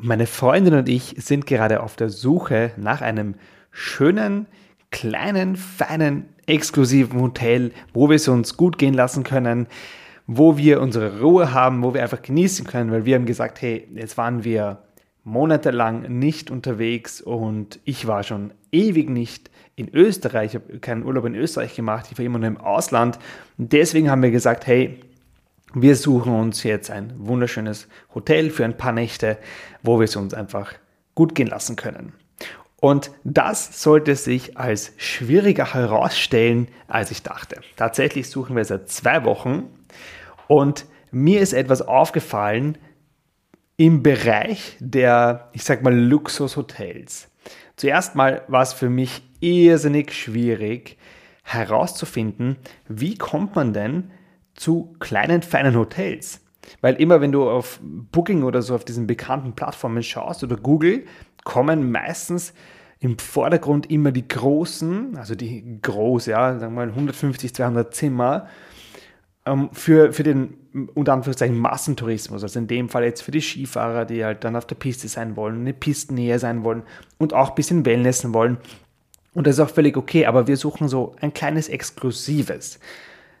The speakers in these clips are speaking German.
Meine Freundin und ich sind gerade auf der Suche nach einem schönen, kleinen, feinen, exklusiven Hotel, wo wir es uns gut gehen lassen können, wo wir unsere Ruhe haben, wo wir einfach genießen können, weil wir haben gesagt, hey, jetzt waren wir monatelang nicht unterwegs und ich war schon ewig nicht in Österreich, ich habe keinen Urlaub in Österreich gemacht, ich war immer nur im Ausland. Und deswegen haben wir gesagt, hey, wir suchen uns jetzt ein wunderschönes Hotel für ein paar Nächte, wo wir es uns einfach gut gehen lassen können. Und das sollte sich als schwieriger herausstellen, als ich dachte. Tatsächlich suchen wir seit zwei Wochen und mir ist etwas aufgefallen im Bereich der, ich sag mal, Luxushotels. Zuerst mal war es für mich irrsinnig schwierig herauszufinden, wie kommt man denn zu kleinen, feinen Hotels. Weil immer, wenn du auf Booking oder so auf diesen bekannten Plattformen schaust oder Google, kommen meistens im Vordergrund immer die großen, also die groß, ja, sagen wir mal 150, 200 Zimmer ähm, für, für den unter Anführungszeichen Massentourismus, also in dem Fall jetzt für die Skifahrer, die halt dann auf der Piste sein wollen, eine Pistennähe sein wollen und auch ein bisschen Wellnessen wollen. Und das ist auch völlig okay, aber wir suchen so ein kleines Exklusives.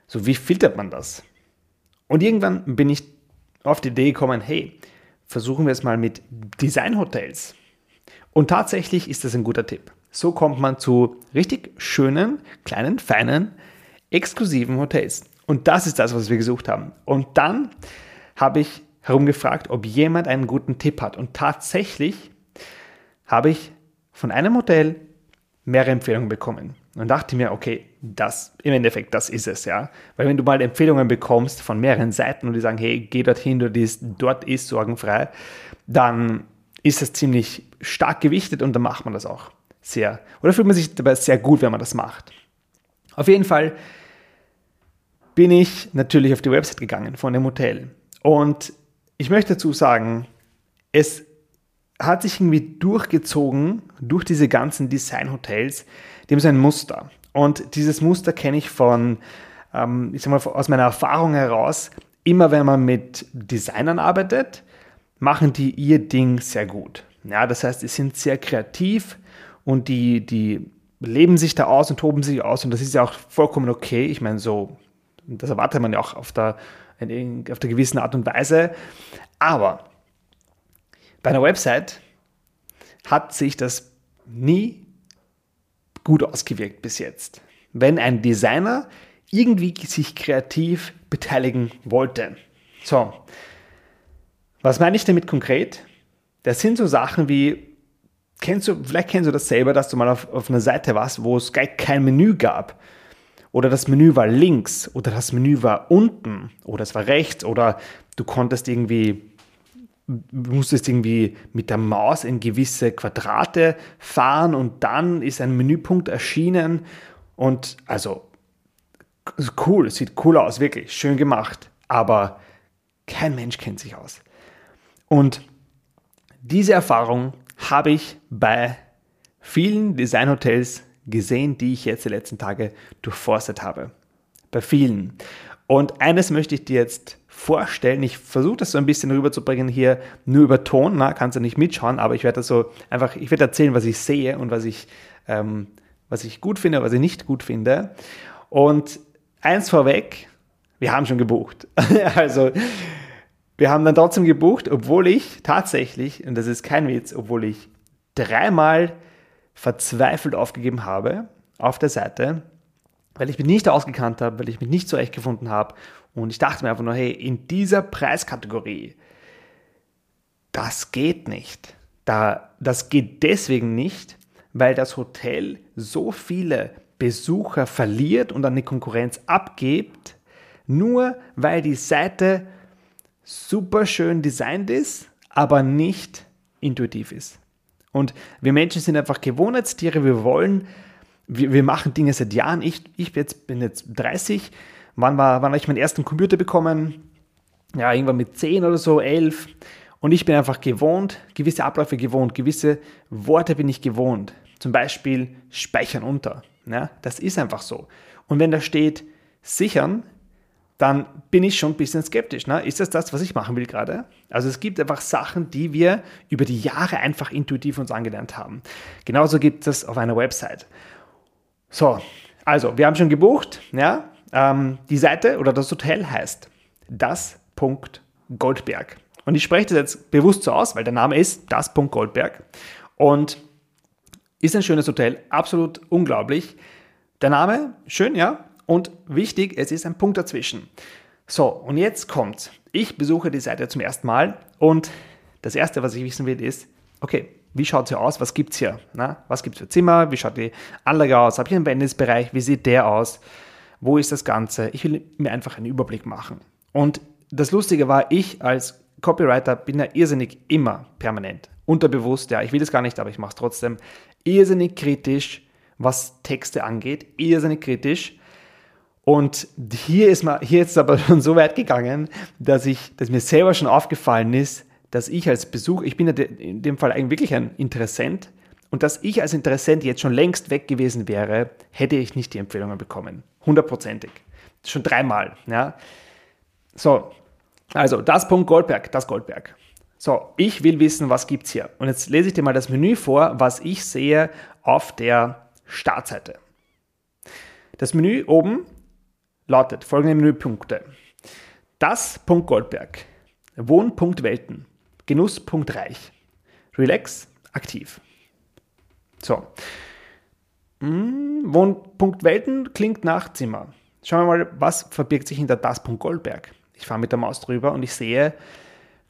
So, wie filtert man das? Und irgendwann bin ich auf die Idee gekommen, hey, versuchen wir es mal mit Designhotels. Und tatsächlich ist das ein guter Tipp. So kommt man zu richtig schönen, kleinen, feinen, exklusiven Hotels. Und das ist das, was wir gesucht haben. Und dann habe ich herumgefragt, ob jemand einen guten Tipp hat. Und tatsächlich habe ich von einem Hotel mehrere Empfehlungen bekommen und dachte mir, okay, das im Endeffekt, das ist es, ja. Weil wenn du mal Empfehlungen bekommst von mehreren Seiten und die sagen, hey, geh dorthin, dort ist, dort ist sorgenfrei, dann ist es ziemlich stark gewichtet und dann macht man das auch sehr. Oder fühlt man sich dabei sehr gut, wenn man das macht. Auf jeden Fall bin ich natürlich auf die Website gegangen von dem Hotel. Und ich möchte dazu sagen, es hat sich irgendwie durchgezogen durch diese ganzen Design-Hotels, haben so ein Muster. Und dieses Muster kenne ich von, ähm, ich sag mal, aus meiner Erfahrung heraus, immer wenn man mit Designern arbeitet, machen die ihr Ding sehr gut. Ja, das heißt, sie sind sehr kreativ und die, die leben sich da aus und toben sich aus und das ist ja auch vollkommen okay. Ich meine, so, das erwartet man ja auch auf der, auf der gewissen Art und Weise. Aber bei einer Website hat sich das nie gut ausgewirkt bis jetzt. Wenn ein Designer irgendwie sich kreativ beteiligen wollte. So, was meine ich damit konkret? Das sind so Sachen wie, kennst du, vielleicht kennst du das selber, dass du mal auf, auf einer Seite warst, wo es kein Menü gab. Oder das Menü war links oder das Menü war unten oder es war rechts oder du konntest irgendwie musstest irgendwie mit der Maus in gewisse Quadrate fahren und dann ist ein Menüpunkt erschienen und also cool, sieht cool aus, wirklich schön gemacht, aber kein Mensch kennt sich aus. Und diese Erfahrung habe ich bei vielen Designhotels gesehen, die ich jetzt die letzten Tage durchforstet habe. Bei vielen. Und eines möchte ich dir jetzt vorstellen. Ich versuche das so ein bisschen rüberzubringen hier nur über Ton. Na, kannst du nicht mitschauen, aber ich werde das so einfach, ich werde erzählen, was ich sehe und was ich, ähm, was ich gut finde, was ich nicht gut finde. Und eins vorweg, wir haben schon gebucht. also wir haben dann trotzdem gebucht, obwohl ich tatsächlich, und das ist kein Witz, obwohl ich dreimal verzweifelt aufgegeben habe auf der Seite, weil ich mich nicht ausgekannt habe, weil ich mich nicht zurechtgefunden habe und ich dachte mir einfach nur, hey, in dieser Preiskategorie, das geht nicht. Da, das geht deswegen nicht, weil das Hotel so viele Besucher verliert und an die Konkurrenz abgibt, nur weil die Seite super schön designt ist, aber nicht intuitiv ist. Und wir Menschen sind einfach Gewohnheitstiere, wir wollen, wir, wir machen Dinge seit Jahren. Ich, ich jetzt, bin jetzt 30 Wann, war, wann habe ich meinen ersten Computer bekommen? Ja, irgendwann mit 10 oder so, 11. Und ich bin einfach gewohnt, gewisse Abläufe gewohnt, gewisse Worte bin ich gewohnt. Zum Beispiel speichern unter. Ja, das ist einfach so. Und wenn da steht sichern, dann bin ich schon ein bisschen skeptisch. Ne? Ist das das, was ich machen will gerade? Also es gibt einfach Sachen, die wir über die Jahre einfach intuitiv uns angelernt haben. Genauso gibt es auf einer Website. So, also wir haben schon gebucht. Ja? Ähm, die Seite oder das Hotel heißt das Punkt Goldberg. Und ich spreche das jetzt bewusst so aus, weil der Name ist das Punkt Goldberg. Und ist ein schönes Hotel, absolut unglaublich. Der Name, schön, ja. Und wichtig, es ist ein Punkt dazwischen. So, und jetzt kommt's. Ich besuche die Seite zum ersten Mal und das erste, was ich wissen will, ist, okay, wie schaut sie aus? Was gibt's hier? Na, was gibt's für Zimmer? Wie schaut die Anlage aus? Habe ich einen Wellnessbereich? Wie sieht der aus? Wo ist das Ganze? Ich will mir einfach einen Überblick machen. Und das Lustige war, ich als Copywriter bin ja irrsinnig immer permanent, unterbewusst, ja, ich will es gar nicht, aber ich mache es trotzdem, irrsinnig kritisch, was Texte angeht, irrsinnig kritisch. Und hier ist, mal, hier ist es aber schon so weit gegangen, dass, ich, dass mir selber schon aufgefallen ist, dass ich als Besuch, ich bin ja in dem Fall eigentlich wirklich ein Interessent, und dass ich als Interessent jetzt schon längst weg gewesen wäre, hätte ich nicht die Empfehlungen bekommen. Hundertprozentig. Schon dreimal. Ja. So, also das Punkt Goldberg, das Goldberg. So, ich will wissen, was gibt es hier. Und jetzt lese ich dir mal das Menü vor, was ich sehe auf der Startseite. Das Menü oben lautet folgende Menüpunkte. Das Punkt Goldberg, Wohnpunkt Welten, Genusspunkt Reich, Relax, aktiv. So. Hm, Wohnpunkt Welten klingt nach Zimmer. Schauen wir mal, was verbirgt sich hinter das Goldberg. Ich fahre mit der Maus drüber und ich sehe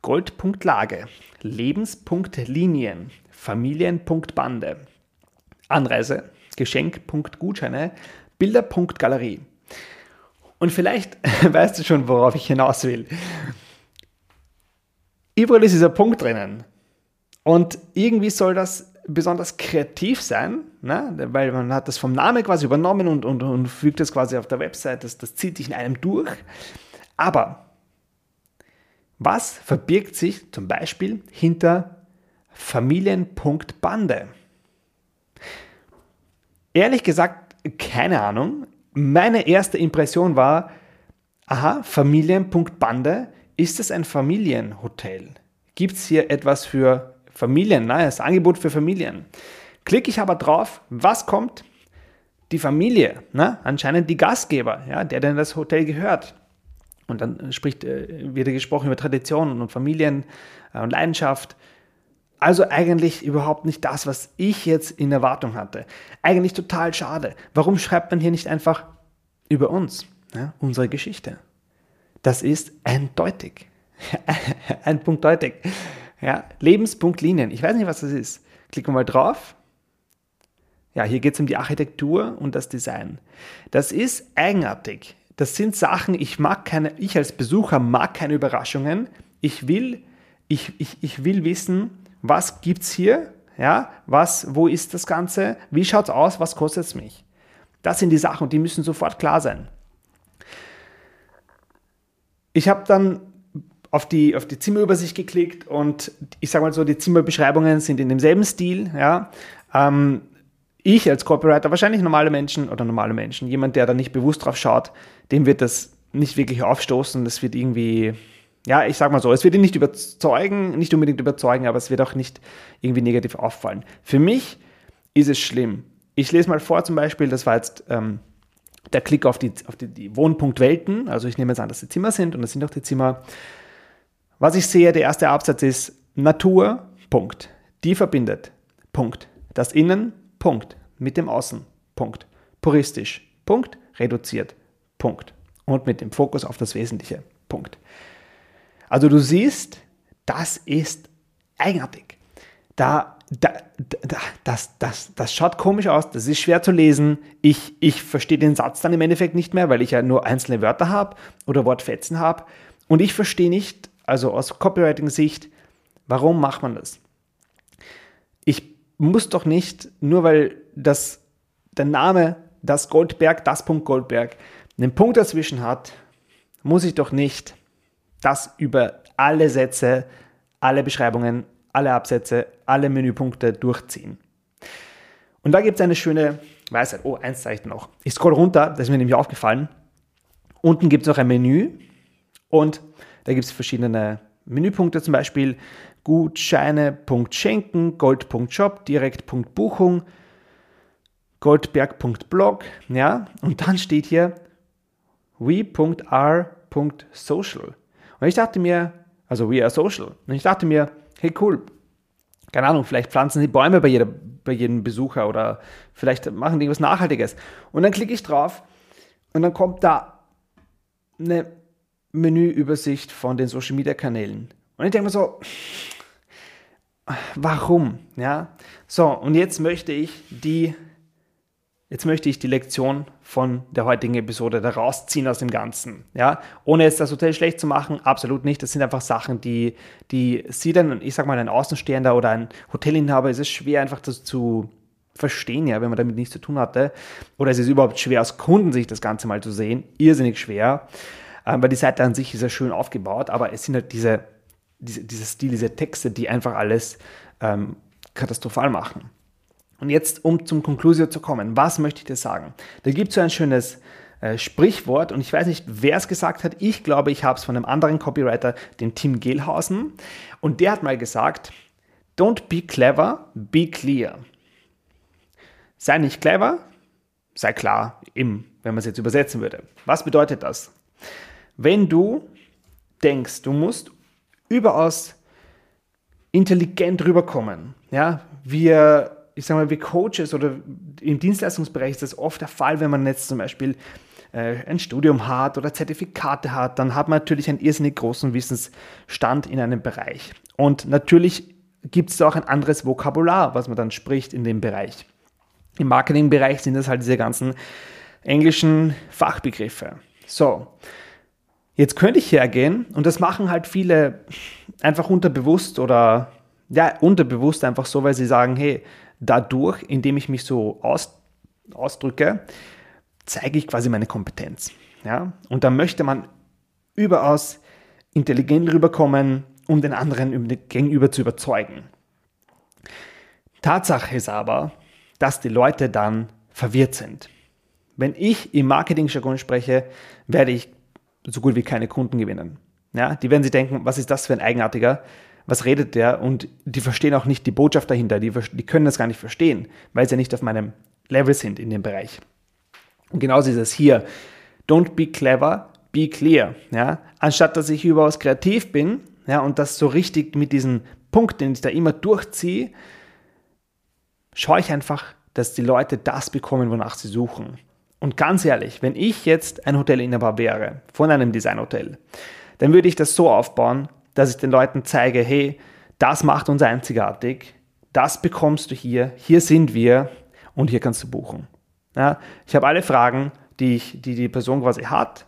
Goldpunkt Lage, Lebenspunkt Linien, Familienpunkt Bande, Anreise, Geschenkpunkt Gutscheine, Bilderpunkt Galerie. Und vielleicht weißt du schon, worauf ich hinaus will. Überall ist dieser Punkt drinnen. Und irgendwie soll das besonders kreativ sein, ne? weil man hat das vom Namen quasi übernommen und, und, und fügt das quasi auf der Website, das, das zieht sich in einem durch. Aber was verbirgt sich zum Beispiel hinter Familien.bande? Ehrlich gesagt, keine Ahnung. Meine erste Impression war, aha, Familien.bande, ist es ein Familienhotel? Gibt es hier etwas für Familien, nein, das Angebot für Familien. Klicke ich aber drauf, was kommt? Die Familie, ne? anscheinend die Gastgeber, ja, der denn das Hotel gehört. Und dann spricht, äh, wird gesprochen über Traditionen und Familien äh, und Leidenschaft. Also eigentlich überhaupt nicht das, was ich jetzt in Erwartung hatte. Eigentlich total schade. Warum schreibt man hier nicht einfach über uns, ja, unsere Geschichte? Das ist eindeutig. Ein Punkt deutig. Ja, Lebenspunktlinien. Ich weiß nicht, was das ist. Klicken wir mal drauf. Ja, hier geht es um die Architektur und das Design. Das ist eigenartig. Das sind Sachen, ich mag keine, ich als Besucher mag keine Überraschungen. Ich will, ich, ich, ich will wissen, was gibt es hier? Ja, was, wo ist das Ganze? Wie schaut es aus? Was kostet es mich? Das sind die Sachen, die müssen sofort klar sein. Ich habe dann auf die, auf die Zimmerübersicht geklickt und ich sage mal so, die Zimmerbeschreibungen sind in demselben Stil. Ja. Ähm, ich als Copywriter, wahrscheinlich normale Menschen oder normale Menschen, jemand, der da nicht bewusst drauf schaut, dem wird das nicht wirklich aufstoßen. Das wird irgendwie, ja, ich sag mal so, es wird ihn nicht überzeugen, nicht unbedingt überzeugen, aber es wird auch nicht irgendwie negativ auffallen. Für mich ist es schlimm. Ich lese mal vor zum Beispiel, das war jetzt ähm, der Klick auf die, auf die, die Wohnpunktwelten. Also ich nehme jetzt an, dass die Zimmer sind und das sind auch die Zimmer. Was ich sehe, der erste Absatz ist Natur, Punkt. Die verbindet, Punkt. Das Innen, Punkt. Mit dem Außen, Punkt. Puristisch, Punkt. Reduziert, Punkt. Und mit dem Fokus auf das Wesentliche, Punkt. Also du siehst, das ist eigenartig. Da, da, da, das, das, das schaut komisch aus, das ist schwer zu lesen. Ich, ich verstehe den Satz dann im Endeffekt nicht mehr, weil ich ja nur einzelne Wörter habe oder Wortfetzen habe. Und ich verstehe nicht, also aus Copywriting-Sicht, warum macht man das? Ich muss doch nicht, nur weil das, der Name das Goldberg, das Punkt Goldberg, einen Punkt dazwischen hat, muss ich doch nicht das über alle Sätze, alle Beschreibungen, alle Absätze, alle Menüpunkte durchziehen. Und da gibt es eine schöne Weisheit. Oh, eins zeige ich noch. Ich scroll runter, das ist mir nämlich aufgefallen. Unten gibt es noch ein Menü und da gibt es verschiedene Menüpunkte, zum Beispiel Gutscheine.schenken, Gold.shop, Direkt.buchung, Goldberg.blog, ja, und dann steht hier we.r.social. Und ich dachte mir, also we are social, und ich dachte mir, hey cool, keine Ahnung, vielleicht pflanzen sie Bäume bei, jeder, bei jedem Besucher oder vielleicht machen die irgendwas Nachhaltiges. Und dann klicke ich drauf und dann kommt da eine Menüübersicht von den Social Media Kanälen. Und ich denke mir so, warum? Ja, so, und jetzt möchte ich die Jetzt möchte ich die Lektion von der heutigen Episode da rausziehen aus dem Ganzen. Ja, ohne jetzt das Hotel schlecht zu machen, absolut nicht. Das sind einfach Sachen, die, die Sie dann, ich sag mal, ein Außenstehender oder ein Hotelinhaber, ist es schwer einfach das zu verstehen, ja, wenn man damit nichts zu tun hatte. Oder es ist überhaupt schwer, aus Kundensicht das Ganze mal zu sehen. Irrsinnig schwer. Ähm, weil die Seite an sich ist ja schön aufgebaut, aber es sind halt diese, diese, dieser Stil, diese Texte, die einfach alles ähm, katastrophal machen. Und jetzt, um zum Konklusio zu kommen, was möchte ich dir sagen? Da gibt es so ein schönes äh, Sprichwort und ich weiß nicht, wer es gesagt hat. Ich glaube, ich habe es von einem anderen Copywriter, dem Tim Gehlhausen. Und der hat mal gesagt, don't be clever, be clear. Sei nicht clever, sei klar, im, wenn man es jetzt übersetzen würde. Was bedeutet das? Wenn du denkst, du musst überaus intelligent rüberkommen, ja, wir ich sage mal, wie Coaches oder im Dienstleistungsbereich ist das oft der Fall, wenn man jetzt zum Beispiel äh, ein Studium hat oder Zertifikate hat, dann hat man natürlich einen irrsinnig großen Wissensstand in einem Bereich. Und natürlich gibt es auch ein anderes Vokabular, was man dann spricht in dem Bereich. Im Marketingbereich sind das halt diese ganzen englischen Fachbegriffe. So, jetzt könnte ich hergehen und das machen halt viele einfach unterbewusst oder ja, unterbewusst einfach so, weil sie sagen, hey, dadurch, indem ich mich so aus, ausdrücke, zeige ich quasi meine Kompetenz. Ja? Und da möchte man überaus intelligent rüberkommen, um den anderen gegenüber zu überzeugen. Tatsache ist aber, dass die Leute dann verwirrt sind. Wenn ich im Marketing-Jargon spreche, werde ich so gut wie keine Kunden gewinnen. Ja, die werden sich denken, was ist das für ein eigenartiger? Was redet der? Und die verstehen auch nicht die Botschaft dahinter, die, die können das gar nicht verstehen, weil sie nicht auf meinem Level sind in dem Bereich. Und genauso ist es hier. Don't be clever, be clear. Ja? Anstatt dass ich überaus kreativ bin ja, und das so richtig mit diesen Punkten, den ich da immer durchziehe, schaue ich einfach, dass die Leute das bekommen, wonach sie suchen. Und ganz ehrlich, wenn ich jetzt ein Hotelinhaber wäre, von einem Designhotel, dann würde ich das so aufbauen, dass ich den Leuten zeige, hey, das macht uns einzigartig, das bekommst du hier, hier sind wir und hier kannst du buchen. Ja, ich habe alle Fragen, die, ich, die die Person quasi hat,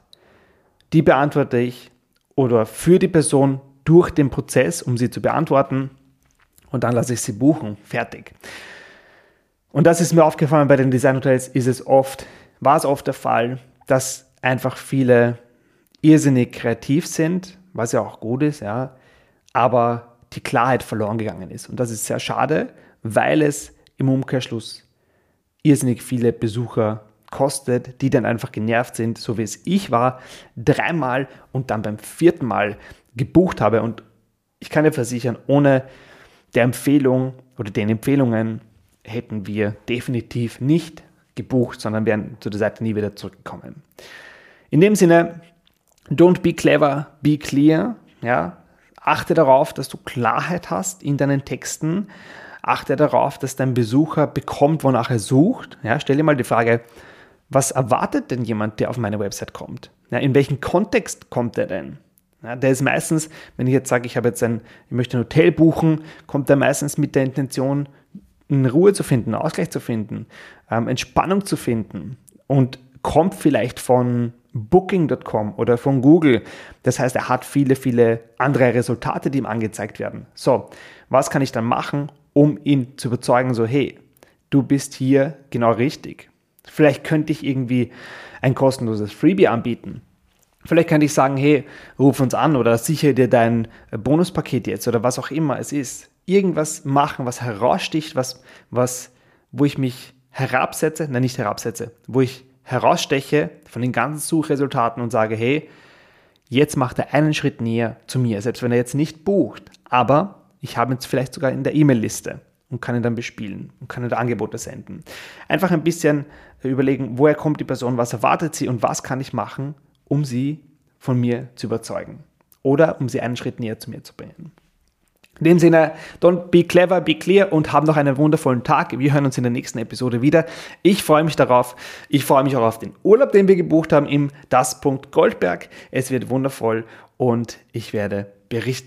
die beantworte ich oder für die Person durch den Prozess, um sie zu beantworten und dann lasse ich sie buchen. Fertig. Und das ist mir aufgefallen bei den Designhotels, ist es oft, war es oft der Fall, dass einfach viele irrsinnig kreativ sind, was ja auch gut ist, ja, aber die Klarheit verloren gegangen ist. Und das ist sehr schade, weil es im Umkehrschluss irrsinnig viele Besucher kostet, die dann einfach genervt sind, so wie es ich war, dreimal und dann beim vierten Mal gebucht habe. Und ich kann dir versichern, ohne der Empfehlung oder den Empfehlungen hätten wir definitiv nicht gebucht, sondern wären zu der Seite nie wieder zurückgekommen. In dem Sinne, Don't be clever, be clear. Ja? Achte darauf, dass du Klarheit hast in deinen Texten. Achte darauf, dass dein Besucher bekommt, wonach er sucht. Ja? Stell dir mal die Frage, was erwartet denn jemand, der auf meine Website kommt? Ja, in welchem Kontext kommt er denn? Ja, der ist meistens, wenn ich jetzt sage, ich habe jetzt ein, ich möchte ein Hotel buchen, kommt er meistens mit der Intention, eine Ruhe zu finden, Ausgleich zu finden, ähm, Entspannung zu finden und kommt vielleicht von Booking.com oder von Google. Das heißt, er hat viele, viele andere Resultate, die ihm angezeigt werden. So, was kann ich dann machen, um ihn zu überzeugen, so, hey, du bist hier genau richtig. Vielleicht könnte ich irgendwie ein kostenloses Freebie anbieten. Vielleicht könnte ich sagen, hey, ruf uns an oder sichere dir dein Bonuspaket jetzt oder was auch immer es ist. Irgendwas machen, was heraussticht, was, was, wo ich mich herabsetze, nein, nicht herabsetze, wo ich heraussteche von den ganzen Suchresultaten und sage, hey, jetzt macht er einen Schritt näher zu mir, selbst wenn er jetzt nicht bucht. Aber ich habe jetzt vielleicht sogar in der E-Mail-Liste und kann ihn dann bespielen und kann ihn da Angebote senden. Einfach ein bisschen überlegen, woher kommt die Person, was erwartet sie und was kann ich machen, um sie von mir zu überzeugen oder um sie einen Schritt näher zu mir zu bringen. In dem Sinne, don't be clever, be clear und haben noch einen wundervollen Tag. Wir hören uns in der nächsten Episode wieder. Ich freue mich darauf. Ich freue mich auch auf den Urlaub, den wir gebucht haben im Das Punkt Goldberg. Es wird wundervoll und ich werde berichten.